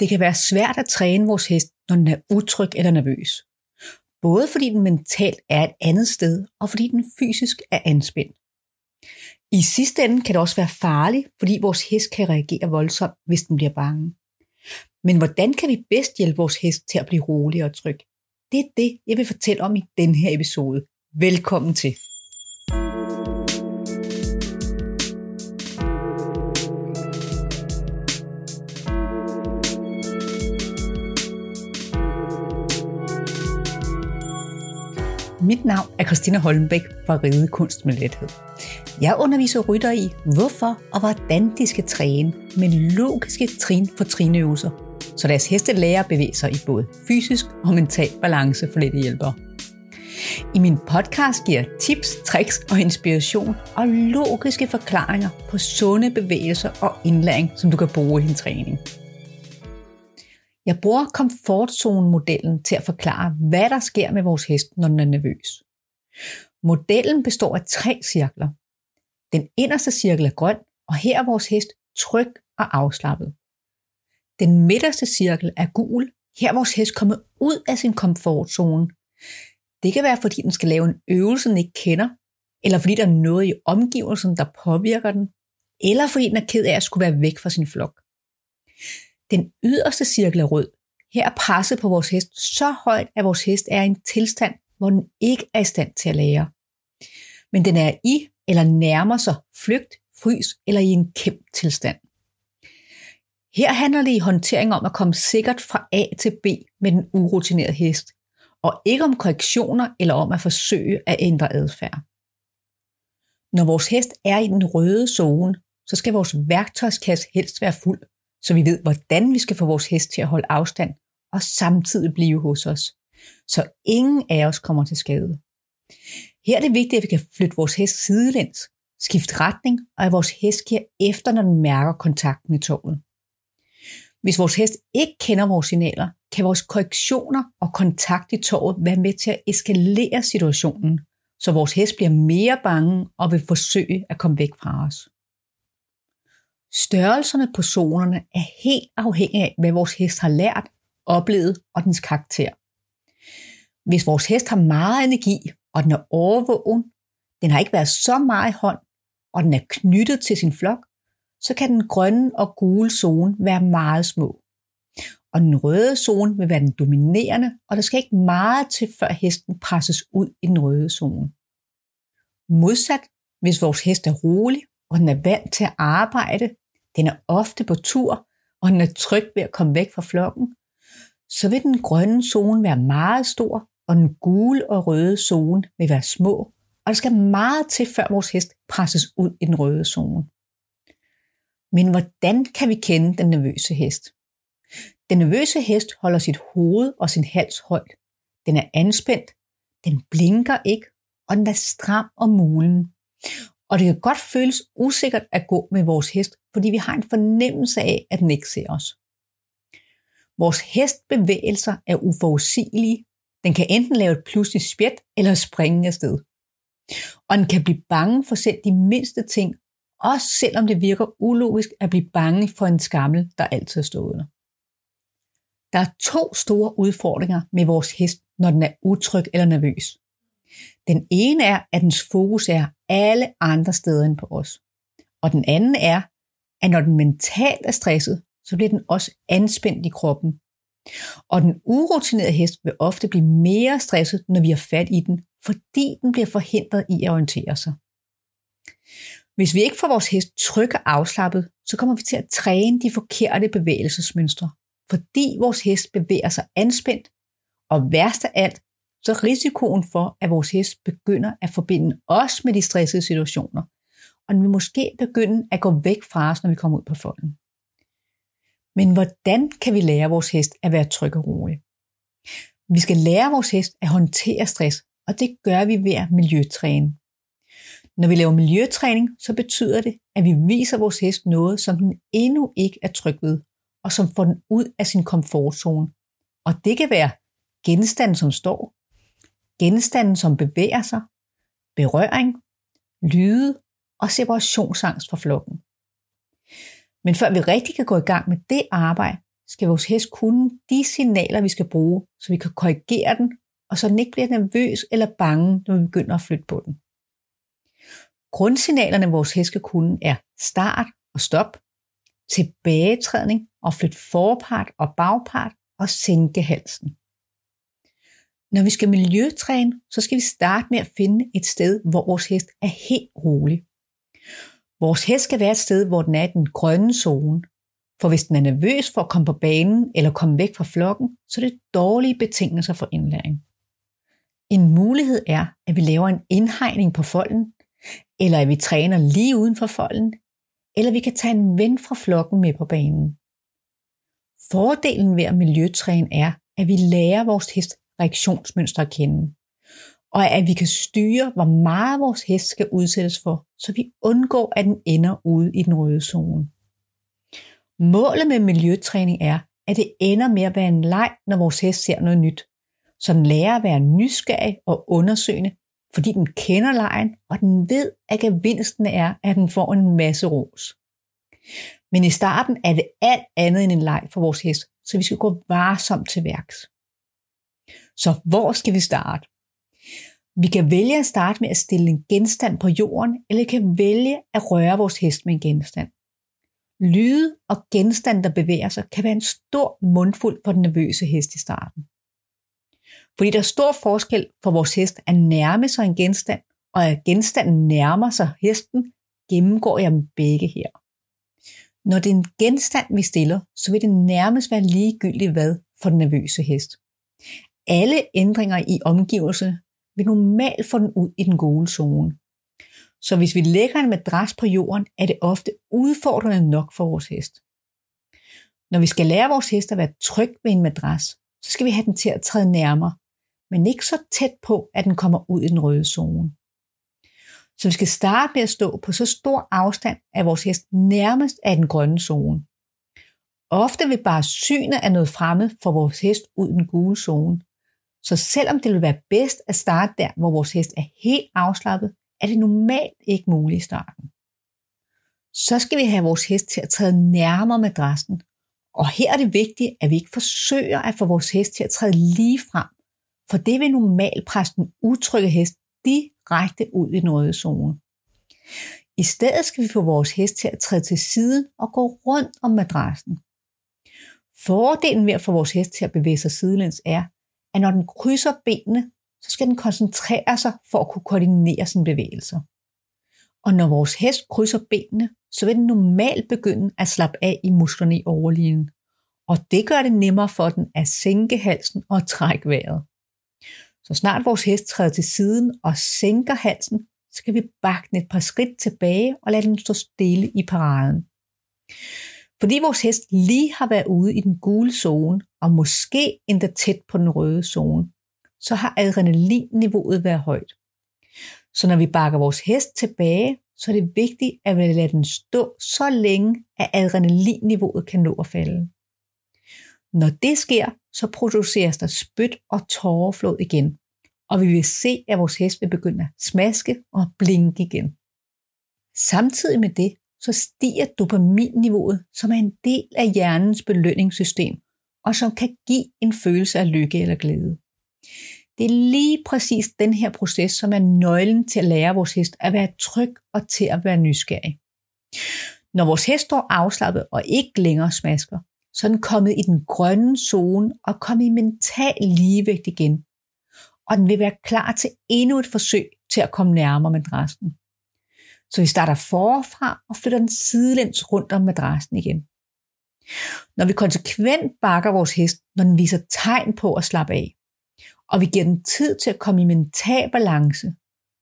Det kan være svært at træne vores hest, når den er utryg eller nervøs. Både fordi den mentalt er et andet sted, og fordi den fysisk er anspændt. I sidste ende kan det også være farligt, fordi vores hest kan reagere voldsomt, hvis den bliver bange. Men hvordan kan vi bedst hjælpe vores hest til at blive rolig og tryg? Det er det, jeg vil fortælle om i den her episode. Velkommen til. Mit navn er Christina Holmbæk fra Ride Kunst med Lethed. Jeg underviser rytter i, hvorfor og hvordan de skal træne med logiske trin for trinøvelser, så deres heste lærer at bevæge sig i både fysisk og mental balance for lette hjælpere. I min podcast giver tips, tricks og inspiration og logiske forklaringer på sunde bevægelser og indlæring, som du kan bruge i din træning. Jeg bruger komfortzone-modellen til at forklare, hvad der sker med vores hest, når den er nervøs. Modellen består af tre cirkler. Den inderste cirkel er grøn, og her er vores hest tryg og afslappet. Den midterste cirkel er gul. Her er vores hest kommet ud af sin komfortzone. Det kan være, fordi den skal lave en øvelse, den ikke kender, eller fordi der er noget i omgivelsen, der påvirker den, eller fordi den er ked af at skulle være væk fra sin flok. Den yderste cirkel er rød. Her er presset på vores hest så højt, at vores hest er i en tilstand, hvor den ikke er i stand til at lære. Men den er i eller nærmer sig flygt, frys eller i en kæmp tilstand. Her handler det i håndtering om at komme sikkert fra A til B med den urutinerede hest, og ikke om korrektioner eller om at forsøge at ændre adfærd. Når vores hest er i den røde zone, så skal vores værktøjskasse helst være fuld, så vi ved, hvordan vi skal få vores hest til at holde afstand og samtidig blive hos os, så ingen af os kommer til skade. Her er det vigtigt, at vi kan flytte vores hest sidelæns, skifte retning, og at vores hest giver efter, når den mærker kontakten i toget. Hvis vores hest ikke kender vores signaler, kan vores korrektioner og kontakt i toget være med til at eskalere situationen, så vores hest bliver mere bange og vil forsøge at komme væk fra os. Størrelserne på zonerne er helt afhængige af, hvad vores hest har lært, oplevet og dens karakter. Hvis vores hest har meget energi, og den er overvågen, den har ikke været så meget i hånd, og den er knyttet til sin flok, så kan den grønne og gule zone være meget små. Og den røde zone vil være den dominerende, og der skal ikke meget til, før hesten presses ud i den røde zone. Modsat, hvis vores hest er rolig, og den er vant til at arbejde, den er ofte på tur, og den er tryg ved at komme væk fra flokken, så vil den grønne zone være meget stor, og den gule og røde zone vil være små, og der skal meget til, før vores hest presses ud i den røde zone. Men hvordan kan vi kende den nervøse hest? Den nervøse hest holder sit hoved og sin hals højt. Den er anspændt, den blinker ikke, og den er stram om mulen. Og det kan godt føles usikkert at gå med vores hest, fordi vi har en fornemmelse af, at den ikke ser os. Vores hestbevægelser er uforudsigelige. Den kan enten lave et pludseligt spjæt eller springe afsted. Og den kan blive bange for selv de mindste ting, også selvom det virker ulogisk at blive bange for en skammel, der altid er stået. Der er to store udfordringer med vores hest, når den er utryg eller nervøs. Den ene er, at dens fokus er alle andre steder end på os. Og den anden er, at når den mentalt er stresset, så bliver den også anspændt i kroppen. Og den urutinerede hest vil ofte blive mere stresset, når vi har fat i den, fordi den bliver forhindret i at orientere sig. Hvis vi ikke får vores hest tryg og afslappet, så kommer vi til at træne de forkerte bevægelsesmønstre, fordi vores hest bevæger sig anspændt, og værst af alt, så risikoen for, at vores hest begynder at forbinde os med de stressede situationer, og den vil måske begynde at gå væk fra os, når vi kommer ud på folden. Men hvordan kan vi lære vores hest at være tryg og rolig? Vi skal lære vores hest at håndtere stress, og det gør vi ved at miljøtræne. Når vi laver miljøtræning, så betyder det, at vi viser vores hest noget, som den endnu ikke er tryg ved, og som får den ud af sin komfortzone. Og det kan være genstande, som står, genstande, som bevæger sig, berøring, lyde og separationsangst for flokken. Men før vi rigtig kan gå i gang med det arbejde, skal vores hest kunne de signaler, vi skal bruge, så vi kan korrigere den, og så den ikke bliver nervøs eller bange, når vi begynder at flytte på den. Grundsignalerne, vores hest skal kunne, er start og stop, tilbagetrædning og flytte forpart og bagpart og sænke halsen. Når vi skal miljøtræne, så skal vi starte med at finde et sted, hvor vores hest er helt rolig. Vores hest skal være et sted, hvor den er i den grønne zone. For hvis den er nervøs for at komme på banen eller komme væk fra flokken, så er det dårlige betingelser for indlæring. En mulighed er, at vi laver en indhegning på folden, eller at vi træner lige uden for folden, eller vi kan tage en ven fra flokken med på banen. Fordelen ved at miljøtræne er, at vi lærer vores hest reaktionsmønstre at kende, og at vi kan styre, hvor meget vores hest skal udsættes for, så vi undgår, at den ender ude i den røde zone. Målet med miljøtræning er, at det ender med at være en leg, når vores hest ser noget nyt, så den lærer at være nysgerrig og undersøgende, fordi den kender lejen, og den ved, at gevinsten er, at den får en masse ros. Men i starten er det alt andet end en leg for vores hest, så vi skal gå varsomt til værks. Så hvor skal vi starte? Vi kan vælge at starte med at stille en genstand på jorden, eller vi kan vælge at røre vores hest med en genstand. Lyde og genstand, der bevæger sig, kan være en stor mundfuld for den nervøse hest i starten. Fordi der er stor forskel for vores hest at nærme sig en genstand, og at genstanden nærmer sig hesten, gennemgår jeg dem begge her. Når det er en genstand, vi stiller, så vil det nærmest være ligegyldigt hvad for den nervøse hest. Alle ændringer i omgivelserne vil normalt få den ud i den gode zone. Så hvis vi lægger en madras på jorden, er det ofte udfordrende nok for vores hest. Når vi skal lære vores hest at være tryg ved en madras, så skal vi have den til at træde nærmere, men ikke så tæt på, at den kommer ud i den røde zone. Så vi skal starte med at stå på så stor afstand, at vores hest nærmest er den grønne zone. Ofte vil bare synet af noget fremmed for vores hest ud i den gule zone. Så selvom det vil være bedst at starte der, hvor vores hest er helt afslappet, er det normalt ikke muligt i starten. Så skal vi have vores hest til at træde nærmere madrassen. Og her er det vigtigt, at vi ikke forsøger at få vores hest til at træde lige frem, for det vil normalt presse den utrygge hest direkte ud i noget zone. I stedet skal vi få vores hest til at træde til siden og gå rundt om madrassen. Fordelen ved at få vores hest til at bevæge sig sidelæns er, at når den krydser benene, så skal den koncentrere sig for at kunne koordinere sine bevægelser. Og når vores hest krydser benene, så vil den normalt begynde at slappe af i musklerne i overligen. Og det gør det nemmere for den at sænke halsen og trække vejret. Så snart vores hest træder til siden og sænker halsen, så skal vi bakke den et par skridt tilbage og lade den stå stille i paraden. Fordi vores hest lige har været ude i den gule zone, og måske endda tæt på den røde zone, så har adrenalinniveauet været højt. Så når vi bakker vores hest tilbage, så er det vigtigt, at vi lader den stå så længe, at adrenalinniveauet kan nå at falde. Når det sker, så produceres der spyt og tårerflod igen, og vi vil se, at vores hest vil begynde at smaske og blinke igen. Samtidig med det, så stiger dopaminniveauet, som er en del af hjernens belønningssystem, og som kan give en følelse af lykke eller glæde. Det er lige præcis den her proces, som er nøglen til at lære vores hest at være tryg og til at være nysgerrig. Når vores hest står afslappet og ikke længere smasker, så er den kommet i den grønne zone og kommet i mental ligevægt igen. Og den vil være klar til endnu et forsøg til at komme nærmere madrassen. Så vi starter forfra og flytter den sidelæns rundt om madrassen igen. Når vi konsekvent bakker vores hest, når den viser tegn på at slappe af, og vi giver den tid til at komme i mental balance,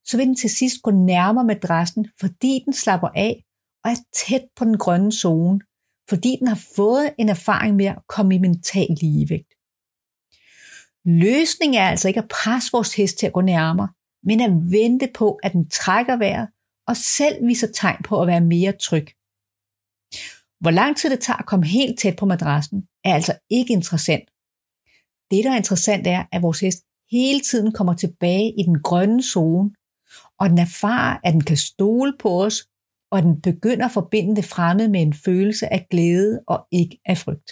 så vil den til sidst gå nærmere madrassen, fordi den slapper af og er tæt på den grønne zone, fordi den har fået en erfaring med at komme i mental ligevægt. Løsningen er altså ikke at presse vores hest til at gå nærmere, men at vente på, at den trækker vejret og selv viser tegn på at være mere tryg. Hvor lang tid det tager at komme helt tæt på madrassen, er altså ikke interessant. Det, der er interessant, er, at vores hest hele tiden kommer tilbage i den grønne zone, og den erfarer, at den kan stole på os, og den begynder at forbinde det fremmede med en følelse af glæde og ikke af frygt.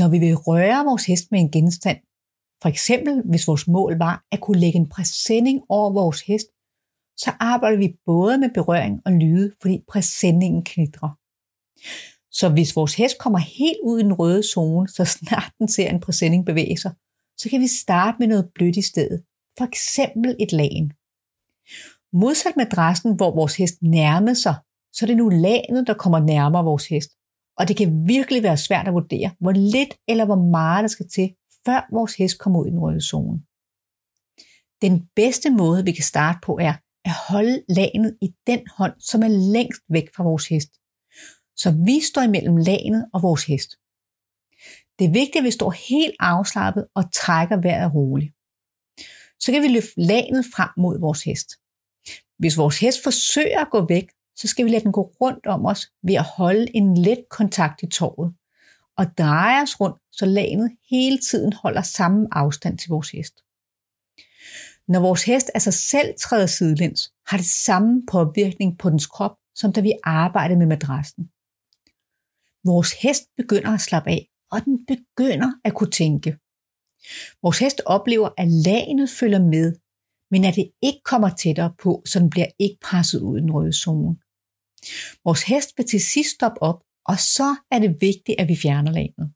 Når vi vil røre vores hest med en genstand, for eksempel hvis vores mål var at kunne lægge en præsending over vores hest, så arbejder vi både med berøring og lyde, fordi præsendingen knitrer. Så hvis vores hest kommer helt ud i den røde zone, så snart den ser en præsending bevæge sig, så kan vi starte med noget blødt i stedet. For eksempel et lagen. Modsat madrassen, hvor vores hest nærmede sig, så er det nu lagenet, der kommer nærmere vores hest. Og det kan virkelig være svært at vurdere, hvor lidt eller hvor meget der skal til, før vores hest kommer ud i den røde zone. Den bedste måde, vi kan starte på, er at holde lagenet i den hånd, som er længst væk fra vores hest. Så vi står imellem lagenet og vores hest. Det er vigtigt, at vi står helt afslappet og trækker vejret roligt. Så kan vi løfte lanet frem mod vores hest. Hvis vores hest forsøger at gå væk, så skal vi lade den gå rundt om os ved at holde en let kontakt i torvet og dreje os rundt, så lanet hele tiden holder samme afstand til vores hest. Når vores hest af sig selv træder sidelæns, har det samme påvirkning på dens krop, som da vi arbejder med madrassen. Vores hest begynder at slappe af, og den begynder at kunne tænke. Vores hest oplever, at lagene følger med, men at det ikke kommer tættere på, så den bliver ikke presset ud i den røde zone. Vores hest vil til sidst stoppe op, og så er det vigtigt, at vi fjerner lagene.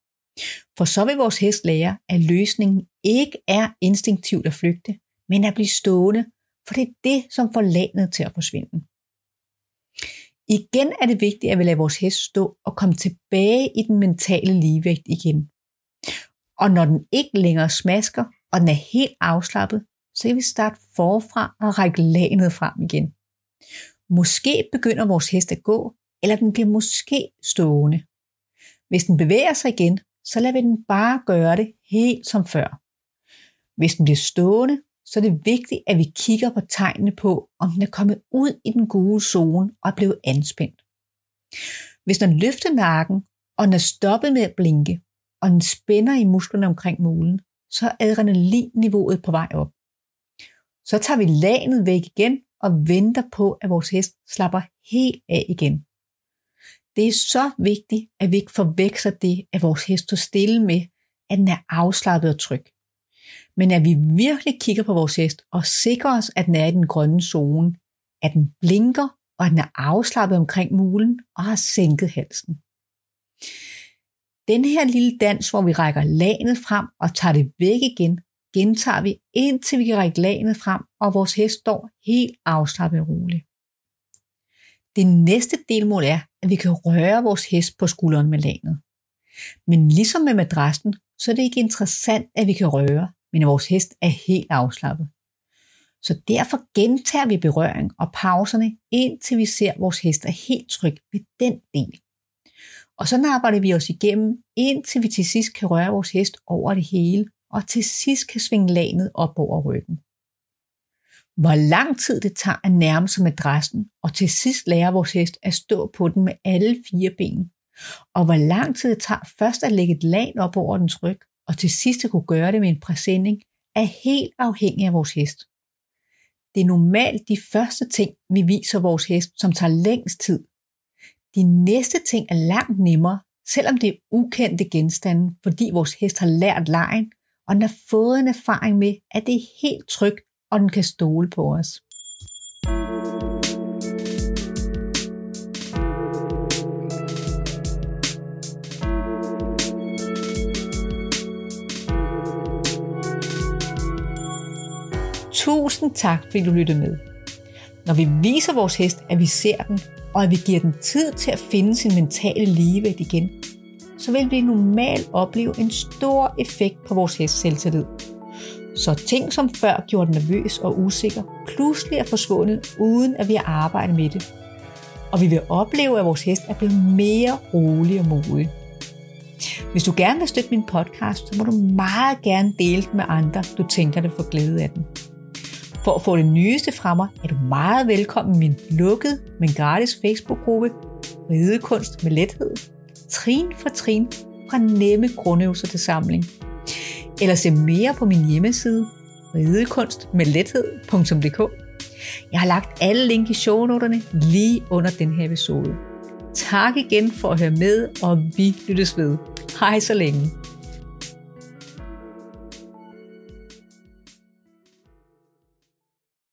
For så vil vores hest lære, at løsningen ikke er instinktivt at flygte, men at blive stående, for det er det, som får lagenet til at forsvinde. Igen er det vigtigt, at vi lader vores hest stå og komme tilbage i den mentale ligevægt igen. Og når den ikke længere smasker, og den er helt afslappet, så kan vi starte forfra og række lagenet frem igen. Måske begynder vores hest at gå, eller den bliver måske stående. Hvis den bevæger sig igen, så lader vi den bare gøre det helt som før. Hvis den bliver stående, så er det vigtigt, at vi kigger på tegnene på, om den er kommet ud i den gode zone og er blevet anspændt. Hvis den løfter nakken, og den er stoppet med at blinke, og den spænder i musklerne omkring mulen, så er adrenalinniveauet på vej op. Så tager vi lanet væk igen og venter på, at vores hest slapper helt af igen. Det er så vigtigt, at vi ikke forveksler det, at vores hest står stille med, at den er afslappet og tryg men at vi virkelig kigger på vores hest og sikrer os, at den er i den grønne zone, at den blinker, og at den er afslappet omkring mulen og har sænket halsen. Den her lille dans, hvor vi rækker lanet frem og tager det væk igen, gentager vi indtil vi kan række lanet frem, og vores hest står helt afslappet og roligt. Det næste delmål er, at vi kan røre vores hest på skulderen med lanet. Men ligesom med madrassen, så er det ikke interessant, at vi kan røre, men vores hest er helt afslappet. Så derfor gentager vi berøring og pauserne, indtil vi ser, at vores hest er helt tryg ved den del. Og så arbejder vi os igennem, indtil vi til sidst kan røre vores hest over det hele, og til sidst kan svinge lanet op over ryggen. Hvor lang tid det tager at nærme sig madrassen, og til sidst lære vores hest at stå på den med alle fire ben. Og hvor lang tid det tager først at lægge et lag op over dens ryg, og til sidst at kunne gøre det med en præsending, er helt afhængig af vores hest. Det er normalt de første ting, vi viser vores hest, som tager længst tid. De næste ting er langt nemmere, selvom det er ukendte genstande, fordi vores hest har lært lejen, og den har fået en erfaring med, at det er helt trygt, og den kan stole på os. Tusind tak, fordi du lyttede med. Når vi viser vores hest, at vi ser den, og at vi giver den tid til at finde sin mentale ligevægt igen, så vil vi normalt opleve en stor effekt på vores hests selvtillid. Så ting, som før gjorde den nervøs og usikker, pludselig er forsvundet, uden at vi har arbejdet med det. Og vi vil opleve, at vores hest er blevet mere rolig og modig. Hvis du gerne vil støtte min podcast, så må du meget gerne dele den med andre, du tænker, det får glæde af den. For at få det nyeste fra mig, er du meget velkommen i min lukkede, men gratis Facebook-gruppe Ridekunst med lethed. Trin for trin fra nemme grundøvelser til samling. Eller se mere på min hjemmeside ridekunstmedlethed.dk. Jeg har lagt alle link i shownoterne lige under den her episode. Tak igen for at høre med, og vi lyttes ved. Hej så længe.